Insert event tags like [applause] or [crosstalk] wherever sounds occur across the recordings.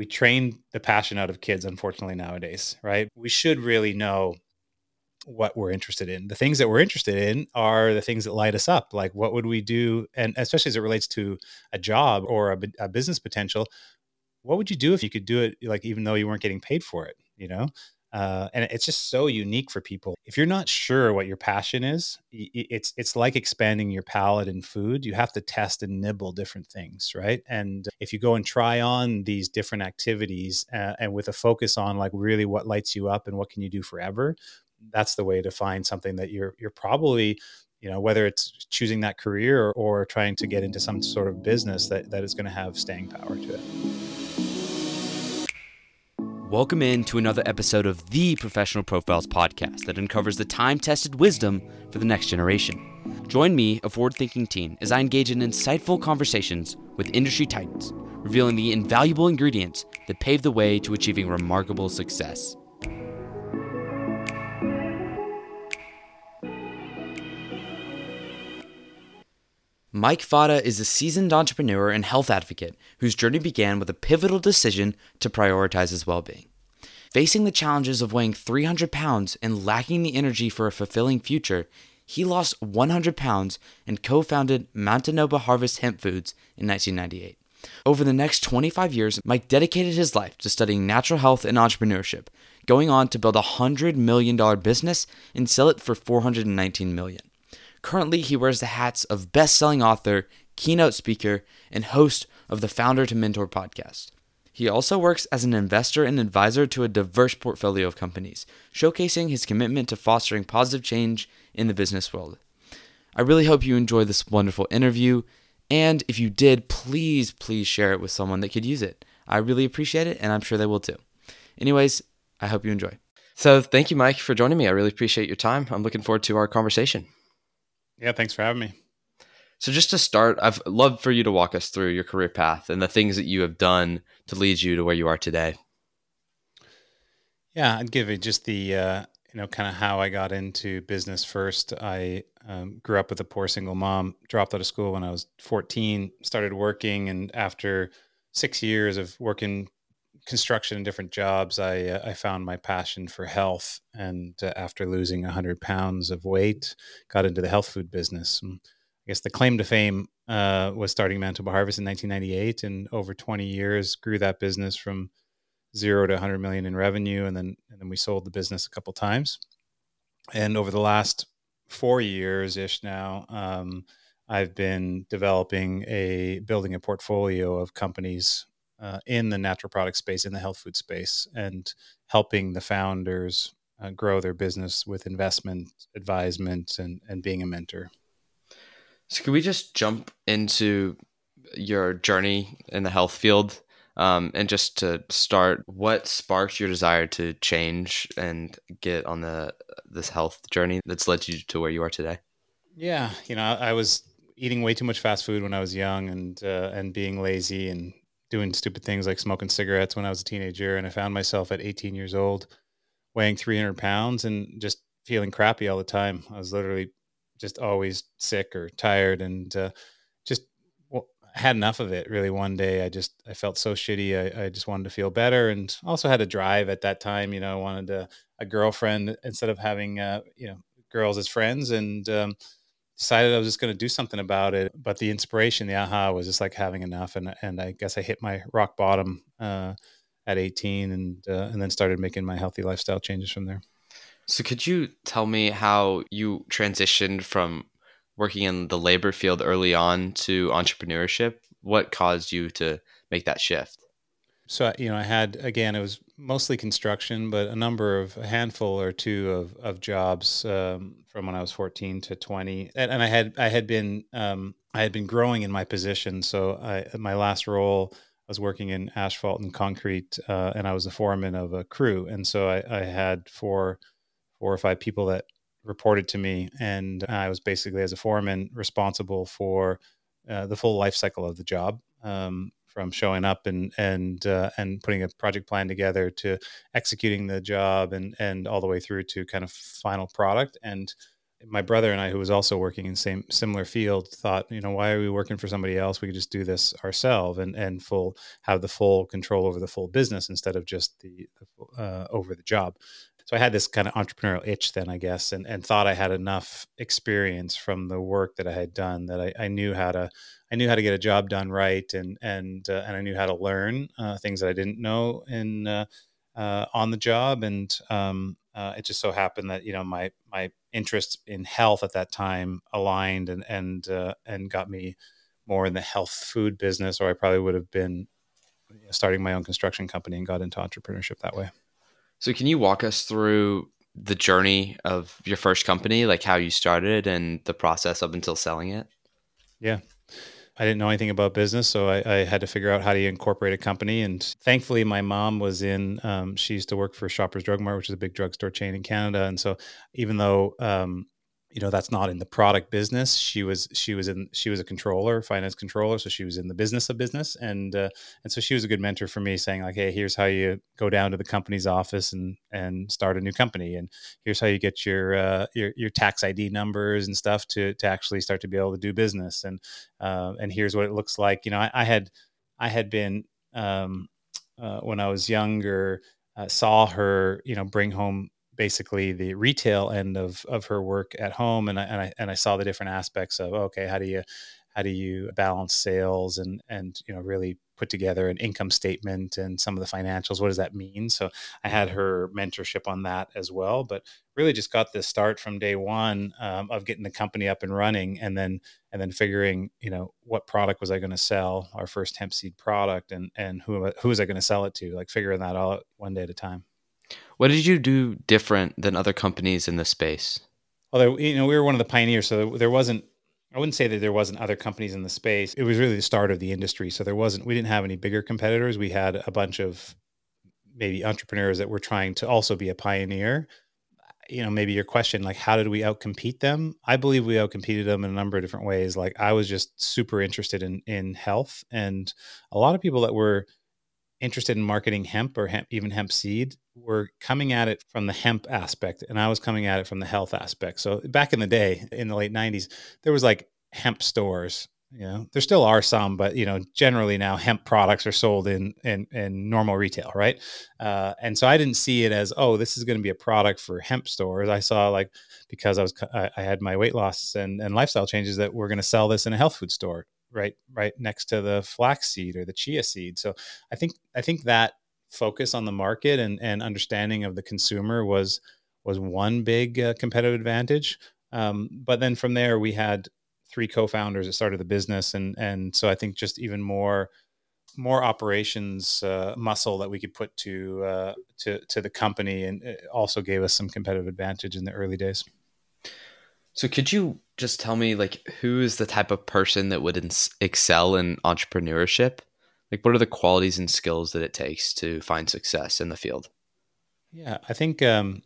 we train the passion out of kids, unfortunately, nowadays, right? We should really know what we're interested in. The things that we're interested in are the things that light us up. Like, what would we do? And especially as it relates to a job or a, a business potential, what would you do if you could do it, like, even though you weren't getting paid for it, you know? Uh, and it's just so unique for people. If you're not sure what your passion is, it's it's like expanding your palate in food. You have to test and nibble different things, right? And if you go and try on these different activities uh, and with a focus on like really what lights you up and what can you do forever, that's the way to find something that you're you're probably you know whether it's choosing that career or, or trying to get into some sort of business that, that is going to have staying power to it Welcome in to another episode of the Professional Profiles podcast that uncovers the time tested wisdom for the next generation. Join me, a forward thinking teen, as I engage in insightful conversations with industry titans, revealing the invaluable ingredients that pave the way to achieving remarkable success. Mike Fata is a seasoned entrepreneur and health advocate whose journey began with a pivotal decision to prioritize his well being. Facing the challenges of weighing 300 pounds and lacking the energy for a fulfilling future, he lost 100 pounds and co founded Manitoba Harvest Hemp Foods in 1998. Over the next 25 years, Mike dedicated his life to studying natural health and entrepreneurship, going on to build a $100 million business and sell it for 419 million. Currently, he wears the hats of best selling author, keynote speaker, and host of the Founder to Mentor podcast. He also works as an investor and advisor to a diverse portfolio of companies, showcasing his commitment to fostering positive change in the business world. I really hope you enjoyed this wonderful interview, and if you did, please, please share it with someone that could use it. I really appreciate it, and I'm sure they will too. Anyways, I hope you enjoy. So, thank you, Mike, for joining me. I really appreciate your time. I'm looking forward to our conversation. Yeah, thanks for having me. So, just to start, I've loved for you to walk us through your career path and the things that you have done to lead you to where you are today. Yeah, I'd give it just the uh, you know kind of how I got into business first. I um, grew up with a poor single mom, dropped out of school when I was 14, started working, and after six years of working construction and different jobs, I uh, I found my passion for health, and uh, after losing 100 pounds of weight, got into the health food business. And I guess the claim to fame uh, was starting Manitoba Harvest in 1998, and over 20 years grew that business from zero to 100 million in revenue, and then and then we sold the business a couple times. And over the last four years ish now, um, I've been developing a building a portfolio of companies uh, in the natural product space, in the health food space, and helping the founders uh, grow their business with investment, advisement, and, and being a mentor. So, can we just jump into your journey in the health field? Um, and just to start, what sparked your desire to change and get on the this health journey that's led you to where you are today? Yeah, you know, I was eating way too much fast food when I was young, and uh, and being lazy and doing stupid things like smoking cigarettes when I was a teenager. And I found myself at 18 years old weighing 300 pounds and just feeling crappy all the time. I was literally just always sick or tired and uh, just had enough of it really one day. I just, I felt so shitty. I, I, just wanted to feel better and also had a drive at that time. You know, I wanted a, a girlfriend instead of having, uh, you know, girls as friends. And, um, decided I was just going to do something about it. But the inspiration, the aha, was just like having enough, and and I guess I hit my rock bottom uh, at 18, and uh, and then started making my healthy lifestyle changes from there. So, could you tell me how you transitioned from working in the labor field early on to entrepreneurship? What caused you to make that shift? So, you know, I had, again, it was mostly construction, but a number of, a handful or two of, of jobs um, from when I was 14 to 20. And, and I had, I had been, um, I had been growing in my position. So I, my last role, I was working in asphalt and concrete, uh, and I was the foreman of a crew. And so I, I had four, four or five people that reported to me. And I was basically, as a foreman, responsible for uh, the full life cycle of the job. Um, from showing up and and uh, and putting a project plan together to executing the job and and all the way through to kind of final product and my brother and I, who was also working in same similar field, thought, you know, why are we working for somebody else? We could just do this ourselves and and full have the full control over the full business instead of just the, the uh, over the job. So I had this kind of entrepreneurial itch then, I guess, and and thought I had enough experience from the work that I had done that I, I knew how to I knew how to get a job done right, and and uh, and I knew how to learn uh, things that I didn't know in uh, uh, on the job, and um, uh, it just so happened that you know my my interest in health at that time aligned and and uh, and got me more in the health food business, or I probably would have been starting my own construction company and got into entrepreneurship that way. So, can you walk us through the journey of your first company, like how you started and the process up until selling it? Yeah. I didn't know anything about business, so I, I, had to figure out how to incorporate a company. And thankfully, my mom was in. Um, she used to work for Shoppers Drug Mart, which is a big drugstore chain in Canada. And so, even though um, you know that's not in the product business. She was she was in she was a controller finance controller so she was in the business of business. And uh, and so she was a good mentor for me saying like hey here's how you go down to the company's office and and start a new company. And here's how you get your uh, your, your tax id numbers and stuff to to actually start to be able to do business. And uh, and here's what it looks like. You know i, I had i had been um, uh, when i was younger uh, saw her you know bring home basically the retail end of of her work at home and I, and I and I saw the different aspects of okay how do you how do you balance sales and and you know really put together an income statement and some of the financials? What does that mean? So i had her mentorship on that as well but really just got the start from day one um, of getting the company up and running and then and then figuring you know what product was i going to sell our first hemp seed product and and who who was i going to sell it to? Like figuring that out one day at a time what did you do different than other companies in this space? Although you know we were one of the pioneers, so there wasn't. I wouldn't say that there wasn't other companies in the space. It was really the start of the industry, so there wasn't. We didn't have any bigger competitors. We had a bunch of maybe entrepreneurs that were trying to also be a pioneer. You know, maybe your question, like, how did we outcompete them? I believe we outcompeted them in a number of different ways. Like, I was just super interested in in health, and a lot of people that were interested in marketing hemp or hemp, even hemp seed were coming at it from the hemp aspect and I was coming at it from the health aspect. So back in the day in the late 90s there was like hemp stores, you know. There still are some but you know generally now hemp products are sold in in, in normal retail, right? Uh, and so I didn't see it as oh this is going to be a product for hemp stores. I saw like because I was I had my weight loss and, and lifestyle changes that we're going to sell this in a health food store right right next to the flaxseed or the chia seed. So I think I think that focus on the market and and understanding of the consumer was was one big uh, competitive advantage. Um, but then from there we had three co-founders that started the business and and so I think just even more more operations uh, muscle that we could put to uh, to to the company and it also gave us some competitive advantage in the early days. So could you just tell me like who is the type of person that would ins- excel in entrepreneurship? Like what are the qualities and skills that it takes to find success in the field? Yeah, I think um,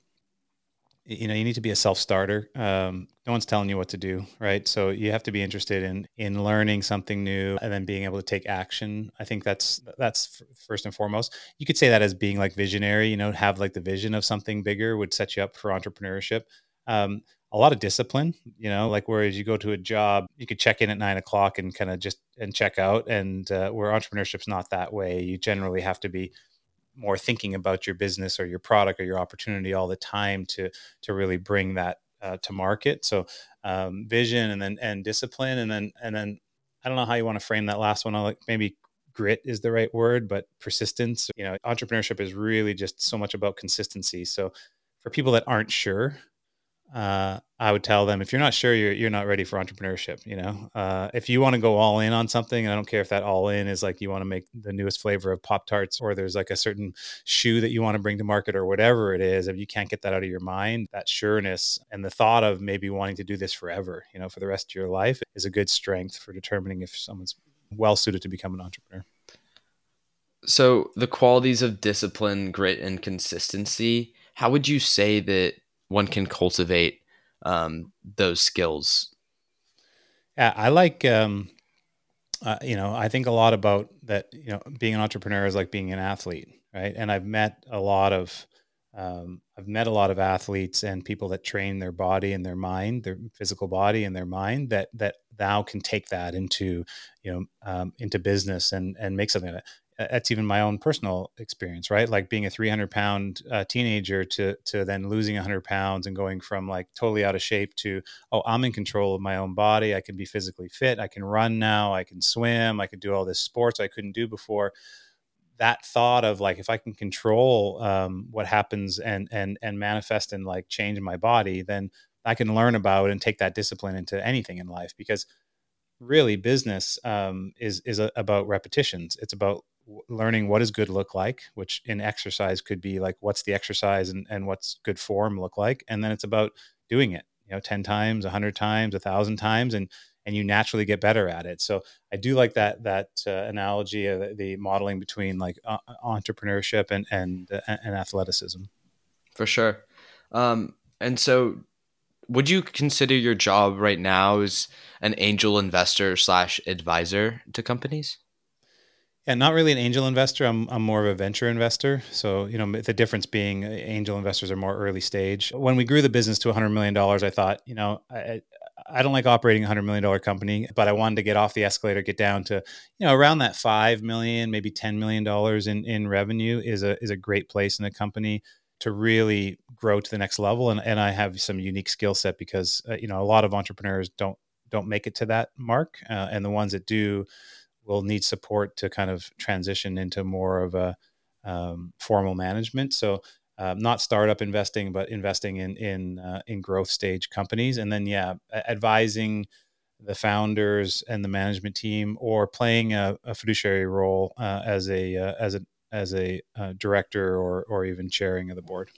you know you need to be a self-starter. Um, no one's telling you what to do, right? So you have to be interested in in learning something new and then being able to take action. I think that's that's first and foremost. You could say that as being like visionary. You know, have like the vision of something bigger would set you up for entrepreneurship. Um, a lot of discipline, you know, like whereas you go to a job, you could check in at nine o'clock and kind of just and check out. And uh, where entrepreneurship's not that way, you generally have to be more thinking about your business or your product or your opportunity all the time to to really bring that uh, to market. So um, vision and then and discipline and then and then I don't know how you want to frame that last one. I'll like maybe grit is the right word, but persistence. You know, entrepreneurship is really just so much about consistency. So for people that aren't sure uh, I would tell them if you're not sure, you're you're not ready for entrepreneurship. You know, uh, if you want to go all in on something, and I don't care if that all in is like you want to make the newest flavor of Pop Tarts, or there's like a certain shoe that you want to bring to market, or whatever it is. If you can't get that out of your mind, that sureness and the thought of maybe wanting to do this forever, you know, for the rest of your life, is a good strength for determining if someone's well suited to become an entrepreneur. So the qualities of discipline, grit, and consistency. How would you say that one can cultivate um, those skills. Yeah, I like. Um, uh, you know, I think a lot about that. You know, being an entrepreneur is like being an athlete, right? And I've met a lot of um, I've met a lot of athletes and people that train their body and their mind, their physical body and their mind that that now can take that into you know um, into business and and make something of it. That's even my own personal experience, right? Like being a 300 pound uh, teenager to to then losing 100 pounds and going from like totally out of shape to oh, I'm in control of my own body. I can be physically fit. I can run now. I can swim. I can do all this sports I couldn't do before that thought of like if I can control um, what happens and and and manifest and like change my body, then I can learn about and take that discipline into anything in life. Because really, business um, is is a, about repetitions. It's about learning what does good look like, which in exercise could be like what's the exercise and and what's good form look like, and then it's about doing it. You know, ten times, a hundred times, a thousand times, and and you naturally get better at it. So I do like that that uh, analogy of the modeling between like uh, entrepreneurship and and uh, and athleticism. For sure. Um, and so, would you consider your job right now as an angel investor slash advisor to companies? Yeah, not really an angel investor. I'm, I'm more of a venture investor. So, you know, the difference being uh, angel investors are more early stage. When we grew the business to $100 million, I thought, you know, I, I don't like operating a hundred million dollar company, but I wanted to get off the escalator, get down to, you know, around that 5 million, maybe ten million dollars in in revenue is a is a great place in a company to really grow to the next level. And and I have some unique skill set because uh, you know a lot of entrepreneurs don't don't make it to that mark, uh, and the ones that do will need support to kind of transition into more of a um, formal management. So um, not startup investing, but investing in in uh, in growth stage companies, and then yeah, advising the founders and the management team, or playing a, a fiduciary role uh, as a uh, as a as a uh, director or or even chairing of the board.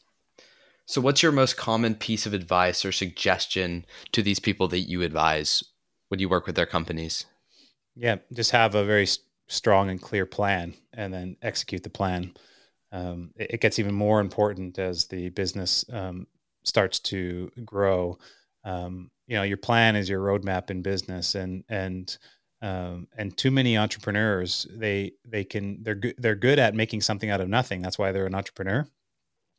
So, what's your most common piece of advice or suggestion to these people that you advise when you work with their companies? Yeah, just have a very strong and clear plan, and then execute the plan um, it, it, gets even more important as the business um, starts to grow. Um, you know, your plan is your roadmap in business, and and um, and too many entrepreneurs they they can they're good they're good at making something out of nothing. That's why they're an entrepreneur,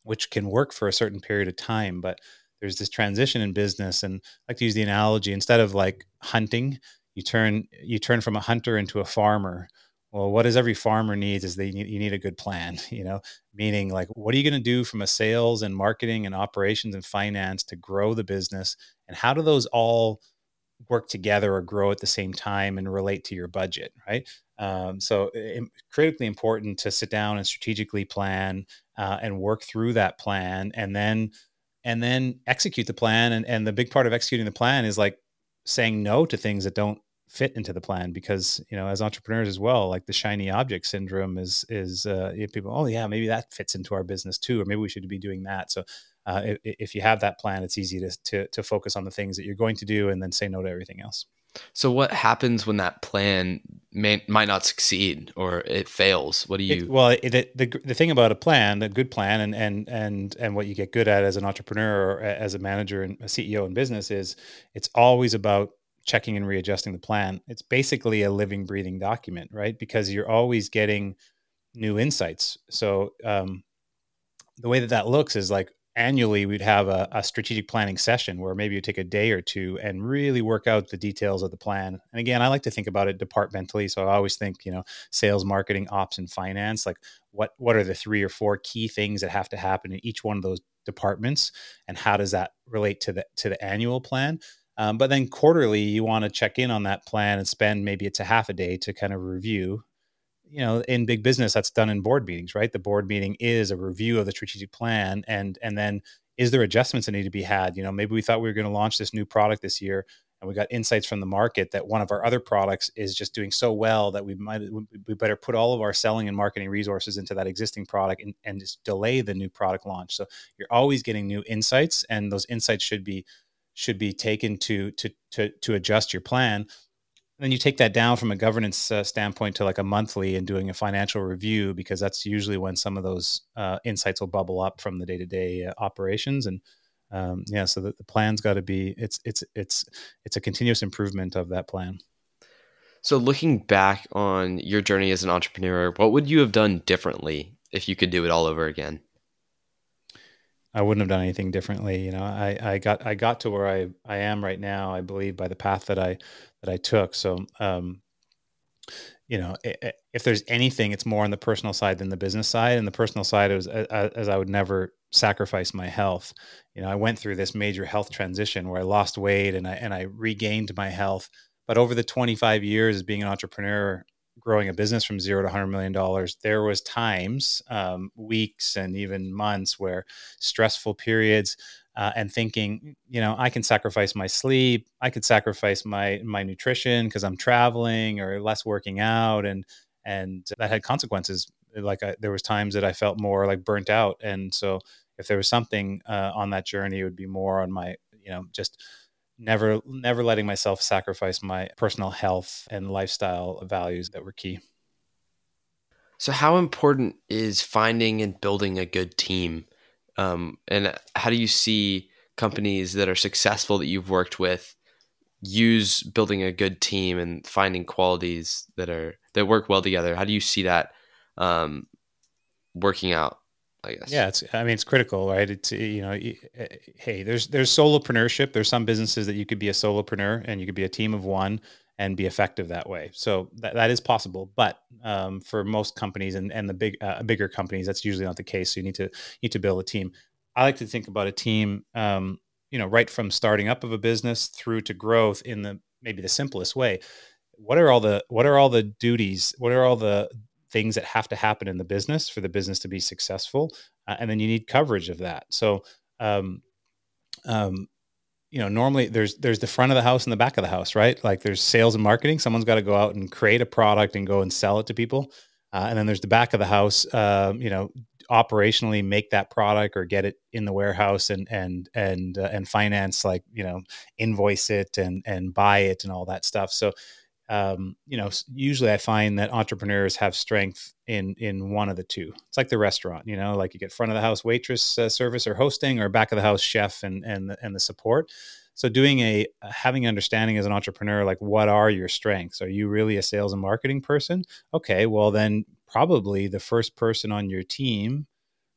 which can work for a certain period of time, but there's this transition in business and I like to use the analogy instead of like hunting you turn you turn from a hunter into a farmer. Well what does every farmer needs is they need, you need a good plan [laughs] you know meaning like what are you going to do from a sales and marketing and operations and finance to grow the business? And how do those all work together or grow at the same time and relate to your budget right? Um, so it, critically important to sit down and strategically plan uh, and work through that plan and then and then execute the plan. And, and the big part of executing the plan is like saying no to things that don't fit into the plan because you know as entrepreneurs as well like the shiny object syndrome is is uh, people oh yeah maybe that fits into our business too or maybe we should be doing that. So uh, if, if, you have that plan it's easy to, to to focus on the things that you're going to do and then say no to everything else. So what happens when that plan may, might not succeed or it fails? What do you it, well it, it, the, the thing about a plan a good plan and and and and what you get good at as an entrepreneur or as a manager and a ceo in business is it's always about checking and readjusting the plan. It's basically a living, breathing document, right? Because you're always getting new insights. So um, the way that that looks is like annually we'd have a, a, strategic planning session where maybe you take a day or two and really work out the details of the plan. And again, I like to think about it departmentally. So I always think, you know, sales, marketing, ops, and finance. Like what what are the three or four key things that have to happen in each one of those departments, and how does that relate to the to the annual plan? Um, but then quarterly, you want to check in on that plan and spend maybe it's a half a day to kind of review. You know, in big business, that's done in board meetings, right? The board meeting is a review of the strategic plan, and and then is there adjustments that need to be had? You know, maybe we thought we were going to launch this new product this year, and we got insights from the market that one of our other products is just doing so well that we might we better put all of our selling and marketing resources into that existing product and, and just delay the new product launch. So you're always getting new insights, and those insights should be should be taken to to to to adjust your plan. And then you take that down from a governance uh, standpoint to like a monthly and doing a financial review because that's usually when some of those uh, insights will bubble up from the day to day operations and um, yeah, so the, the plan's got to be it's it's it's it's a continuous improvement of that plan. So looking back on your journey as an entrepreneur, what would you have done differently if you could do it all over again? I wouldn't have done anything differently. You know, I, I got I got to where I, I am right now. I believe by the path that I that I took. So, um, you know, if there's anything, it's more on the personal side than the business side. And the personal side is as I would never sacrifice my health. You know, I went through this major health transition where I lost weight and I and I regained my health. But over the 25 years as being an entrepreneur, growing a business from zero to 100 million dollars, there was times, um, weeks, and even months where stressful periods. Uh, and thinking, you know, I can sacrifice my sleep, I could sacrifice my my nutrition because I'm traveling or less working out, and and that had consequences. Like I, there was times that I felt more like burnt out, and so if there was something uh, on that journey, it would be more on my, you know, just never never letting myself sacrifice my personal health and lifestyle values that were key. So, how important is finding and building a good team? Um, and how do you see companies that are successful that you've worked with use building a good team and finding qualities that are that work well together? How do you see that um, working out? I guess. Yeah, it's. I mean, it's critical, right? It's you know, eh, hey, there's there's solopreneurship. There's some businesses that you could be a solopreneur and you could be a team of one and be effective that way. So that, that is possible, but um, for most companies and, and the big uh, bigger companies, that's usually not the case. So you need to need to build a team. I like to think about a team, um, you know, right from starting up of a business through to growth in the maybe the simplest way. What are all the what are all the duties? What are all the things that have to happen in the business for the business to be successful, uh, and then you need coverage of that. So, um, um, you know, normally there's there's the front of the house and the back of the house, right? Like there's sales and marketing. Someone's got to go out and create a product and go and sell it to people, uh, and then there's the back of the house. Uh, you know, operationally make that product or get it in the warehouse and and and uh, and finance like you know invoice it and and buy it and all that stuff. So um, you know, usually I find that entrepreneurs have strength in in one of the two. It's like the restaurant, you know, like you get front of the house waitress uh, service or hosting, or back of the house chef and and the, and the support. So doing a having understanding as an entrepreneur, like what are your strengths? Are you really a sales and marketing person? Okay, well then probably the first person on your team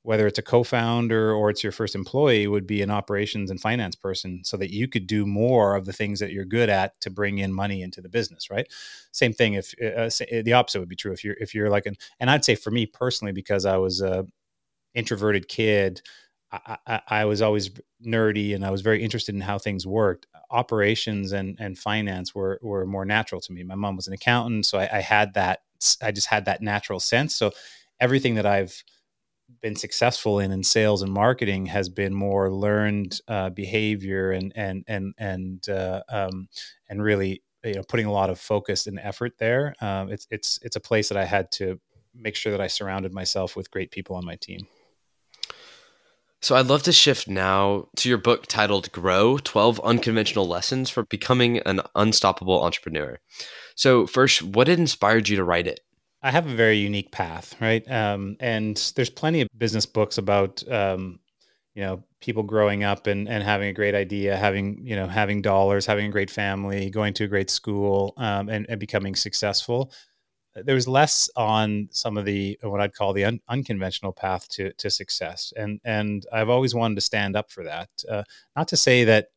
whether it's a co-founder or it's your first employee would be an operations and finance person so that you could do more of the things that you're good at to bring in money into the business right same thing if uh, uh the opposite would be true if you're if you're like an and i'd say for me personally because i was a introverted kid I, I, I was always nerdy and I was very interested in how things worked. Operations and, and finance were, were more natural to me. My mom was an accountant, so I, I had that. I just had that natural sense. So everything that I've been successful in in sales and marketing has been more learned uh, behavior and and and and uh, um, and really you know putting a lot of focus and effort there. Um, it's it's it's a place that I had to make sure that I surrounded myself with great people on my team. So I'd love to shift now to your book titled Grow 12 Unconventional Lessons for Becoming an Unstoppable Entrepreneur. So, first, what inspired you to write it? I have a very unique path, right? Um, and there's plenty of business books about, um, you know, people growing up and, and having a great idea, having, you know, having dollars, having a great family, going to a great school, um, and, and, becoming successful. There was less on some of the what I'd call the un- unconventional path to to success, and and I've always wanted to stand up for that. Uh, not to say that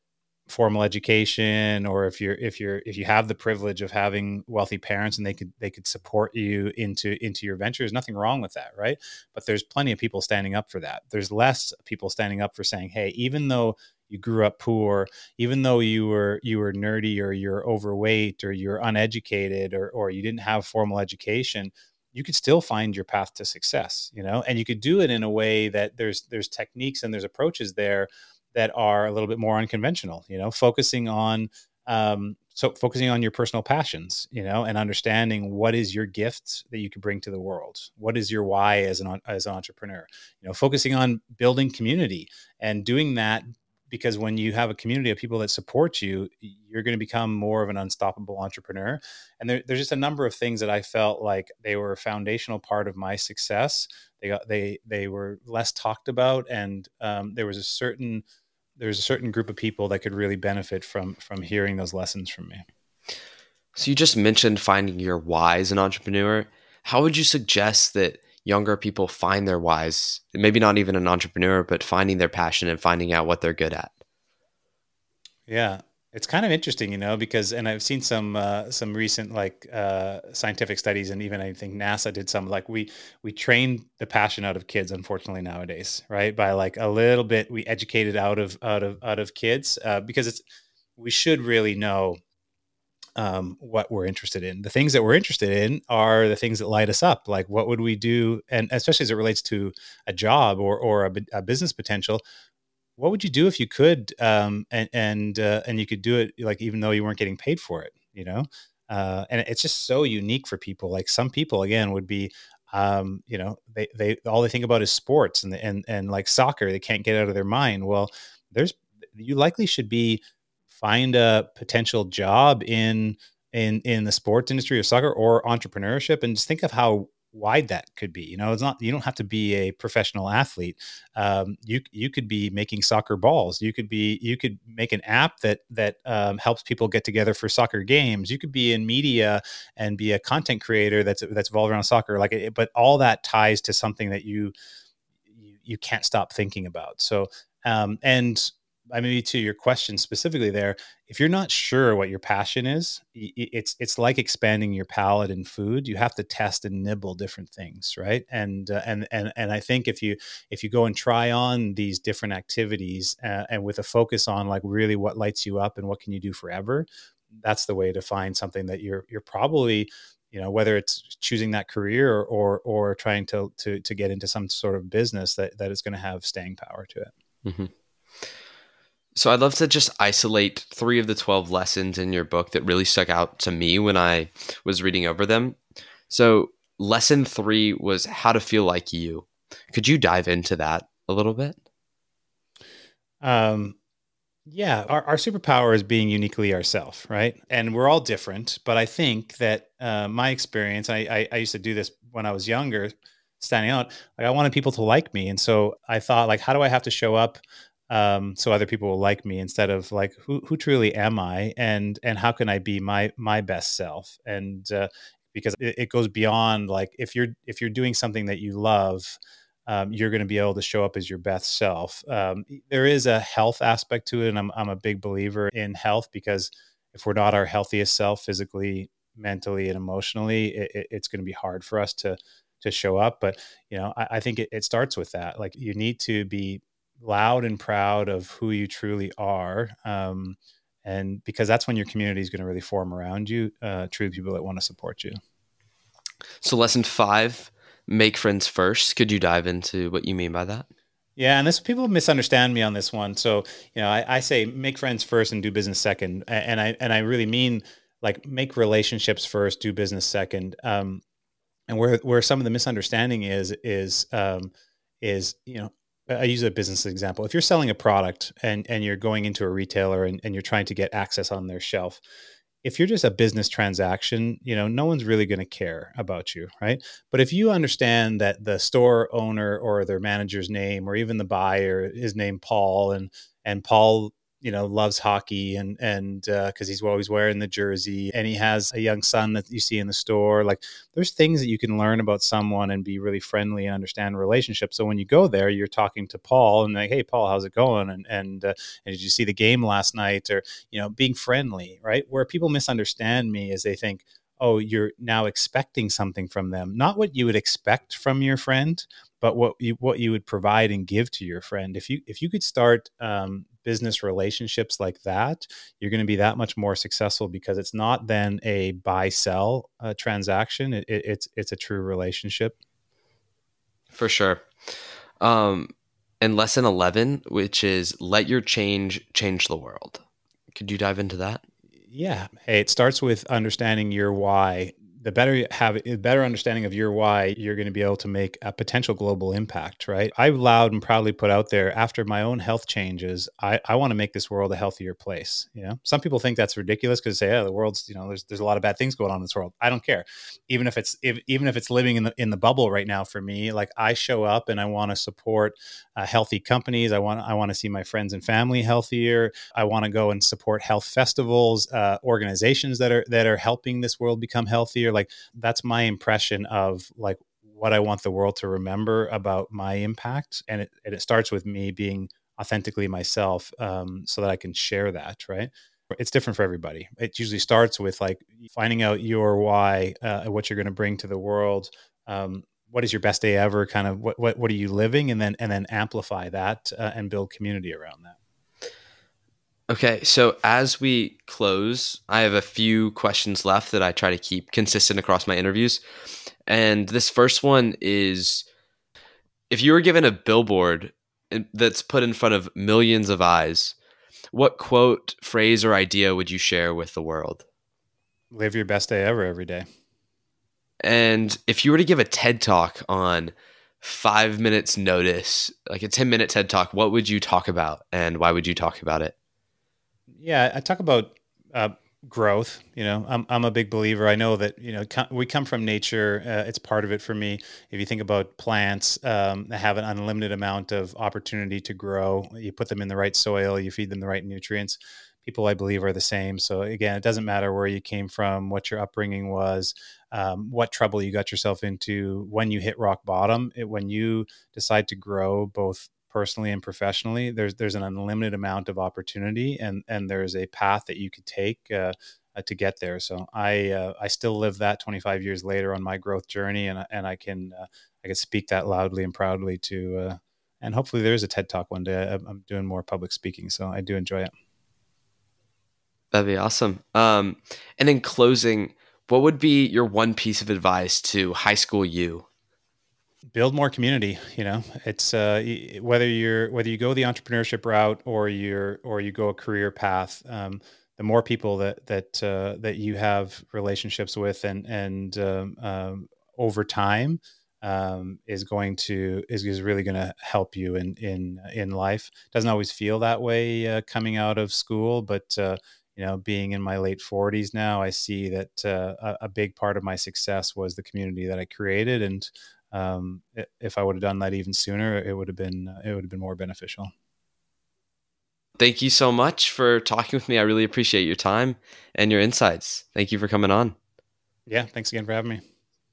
formal education or if you're if you're if you have the privilege of having wealthy parents and they could they could support you into into your venture there's nothing wrong with that right? But there's plenty of people standing up for that. There's less people standing up for saying hey even though you grew up poor even though you were you were nerdy or you're overweight or you're uneducated or or you didn't have formal education you could still find your path to success you know? And you could do it in a way that there's there's techniques and there's approaches there that are a little bit more unconventional you know focusing on um, so focusing on your personal passions you know and understanding what is your gift that you can bring to the world? What is your why as an as an entrepreneur? You know focusing on building community and doing that because when you have a community of people that support you you're going to become more of an unstoppable entrepreneur. And there, there's just a number of things that i felt like they were a foundational part of my success. They got they they were less talked about and um, there was a certain there's a certain group of people that could really benefit from from hearing those lessons from me. So you just mentioned finding your why as an entrepreneur. How would you suggest that younger people find their whys? Maybe not even an entrepreneur, but finding their passion and finding out what they're good at. Yeah, it's kind of interesting, you know, because and I've seen some uh, some recent like uh, scientific studies, and even I think NASA did some. Like we we train the passion out of kids, unfortunately nowadays, right? By like a little bit, we educated out of out of out of kids uh, because it's we should really know um, what we're interested in. The things that we're interested in are the things that light us up. Like what would we do, and especially as it relates to a job or or a, a business potential what would you do if you could um, and and uh, and you could do it like even though you weren't getting paid for it you know? Uh, and it's just so unique for people like some people again would be um, you know they they all they think about is sports and and and like soccer they can't get out of their mind. Well there's you likely should be find a potential job in in in the sports industry or soccer or entrepreneurship and just think of how wide that could be. You know, it's not you don't have to be a professional athlete. Um, you you could be making soccer balls. You could be you could make an app that that um, helps people get together for soccer games. You could be in media and be a content creator that's that's involved around soccer. Like, it, but all that ties to something that you you, you can't stop thinking about. So um, and I mean, to your question specifically there, if you're not sure what your passion is, it's it's like expanding your palate in food. You have to test and nibble different things, right? And uh, and and and I think if you if you go and try on these different activities uh, and with a focus on like really what lights you up and what can you do forever, that's the way to find something that you're you're probably you know whether it's choosing that career or or, or trying to to to get into some sort of business that that is going to have staying power to it. Mm-hmm. So I'd love to just isolate three of the 12 lessons in your book that really stuck out to me when I was reading over them. So lesson three was how to feel like you. Could you dive into that a little bit? Um, yeah, our, our superpower is being uniquely ourselves, right? And we're all different. But I think that uh, my experience, I, I, I used to do this when I was younger, standing out. Like I wanted people to like me, and so I thought, like, how do I have to show up um, so other people will like me instead of like who who truly am I? And and how can I be my my best self? And uh, because it, it, goes beyond like if you're if you're doing something that you love um, you're going to be able to show up as your best self. Um, there is a health aspect to it and I'm, I'm a big believer in health because if we're not our healthiest self physically mentally and emotionally it, it's going to be hard for us to to show up. But you know i, I think it, it starts with that. Like you need to be loud and proud of who you truly are. Um, and because that's when your community is going to really form around you, uh, true people that want to support you. So, lesson five make friends first. Could you dive into what you mean by that? Yeah, and this people misunderstand me on this one. So, you know, I, I say make friends first and do business second, and I and I really mean like make relationships first, do business second. Um, and where where some of the misunderstanding is is um, is you know I use a business example. If you're selling a product and, and you're going into a retailer and, and you're trying to get access on their shelf, if you're just a business transaction, you know, no one's really going to care about you, right? But if you understand that the store owner or their manager's name or even the buyer is named Paul and and Paul you know loves hockey and and because uh, he's always wearing the jersey and he has a young son that you see in the store like there's things that you can learn about someone and be really friendly and understand relationships. So when you go there you're talking to paul and like hey paul how's it going? And and, uh, and did you see the game last night? Or you know being friendly right? Where people misunderstand me is they think oh you're now expecting something from them not what you would expect from your friend but what you what you would provide and give to your friend if you if you could start um, business relationships like that, you're going to be that much more successful because it's not then a buy sell uh, transaction. It, it, it's it's a true relationship. For sure. Um, and lesson eleven, which is let your change change the world. Could you dive into that? Yeah. Hey, it starts with understanding your why the better you have a better understanding of your why, you're going to be able to make a potential global impact, right? I loud and proudly put out there after my own health changes, I, I want to make this world a healthier place. You know, some people think that's ridiculous because say, oh, the world's, you know, there's there's a lot of bad things going on in this world. I don't care. Even if it's if, even if it's living in the in the bubble right now for me, like I show up and I want to support uh, healthy companies. I want I want to see my friends and family healthier. I want to go and support health festivals, uh, organizations that are that are helping this world become healthier like that's my impression of like what I want the world to remember about my impact, and it and it starts with me being authentically myself, um, so that I can share that. Right? It's different for everybody. It usually starts with like finding out your why, uh, what you're going to bring to the world. Um, what is your best day ever? Kind of what what what are you living, and then and then amplify that uh, and build community around that. Okay, so as we close, I have a few questions left that I try to keep consistent across my interviews. And this first one is if you were given a billboard that's put in front of millions of eyes, what quote, phrase, or idea would you share with the world? Live your best day ever every day. And if you were to give a TED talk on five minutes notice, like a 10 minute TED talk, what would you talk about and why would you talk about it? Yeah, I talk about uh, growth. You know, I'm I'm a big believer. I know that you know we come from nature. Uh, it's part of it for me. If you think about plants, um, they have an unlimited amount of opportunity to grow. You put them in the right soil, you feed them the right nutrients. People, I believe, are the same. So again, it doesn't matter where you came from, what your upbringing was, um, what trouble you got yourself into when you hit rock bottom. It, when you decide to grow, both personally and professionally there's there's an unlimited amount of opportunity and and there's a path that you could take uh, uh, to get there. So i uh, i still live that 25 years later on my growth journey and and i can uh, i can speak that loudly and proudly to uh, and hopefully there is a ted talk one day. I'm doing more public speaking so i do enjoy it. That'd be awesome. Um and in closing what would be your one piece of advice to high school you build more community you know? It's uh, whether you're whether you go the entrepreneurship route or you're or you go a career path um, the more people that that uh, that you have relationships with and and um, um, over time um, is going to is, is really going to help you in in in life. Doesn't always feel that way uh, coming out of school but uh, you know being in my late 40s now i see that uh, a, a big part of my success was the community that i created and um, if I would have done that even sooner, it would have been it would have been more beneficial. Thank you so much for talking with me. I really appreciate your time and your insights. Thank you for coming on. Yeah, thanks again for having me.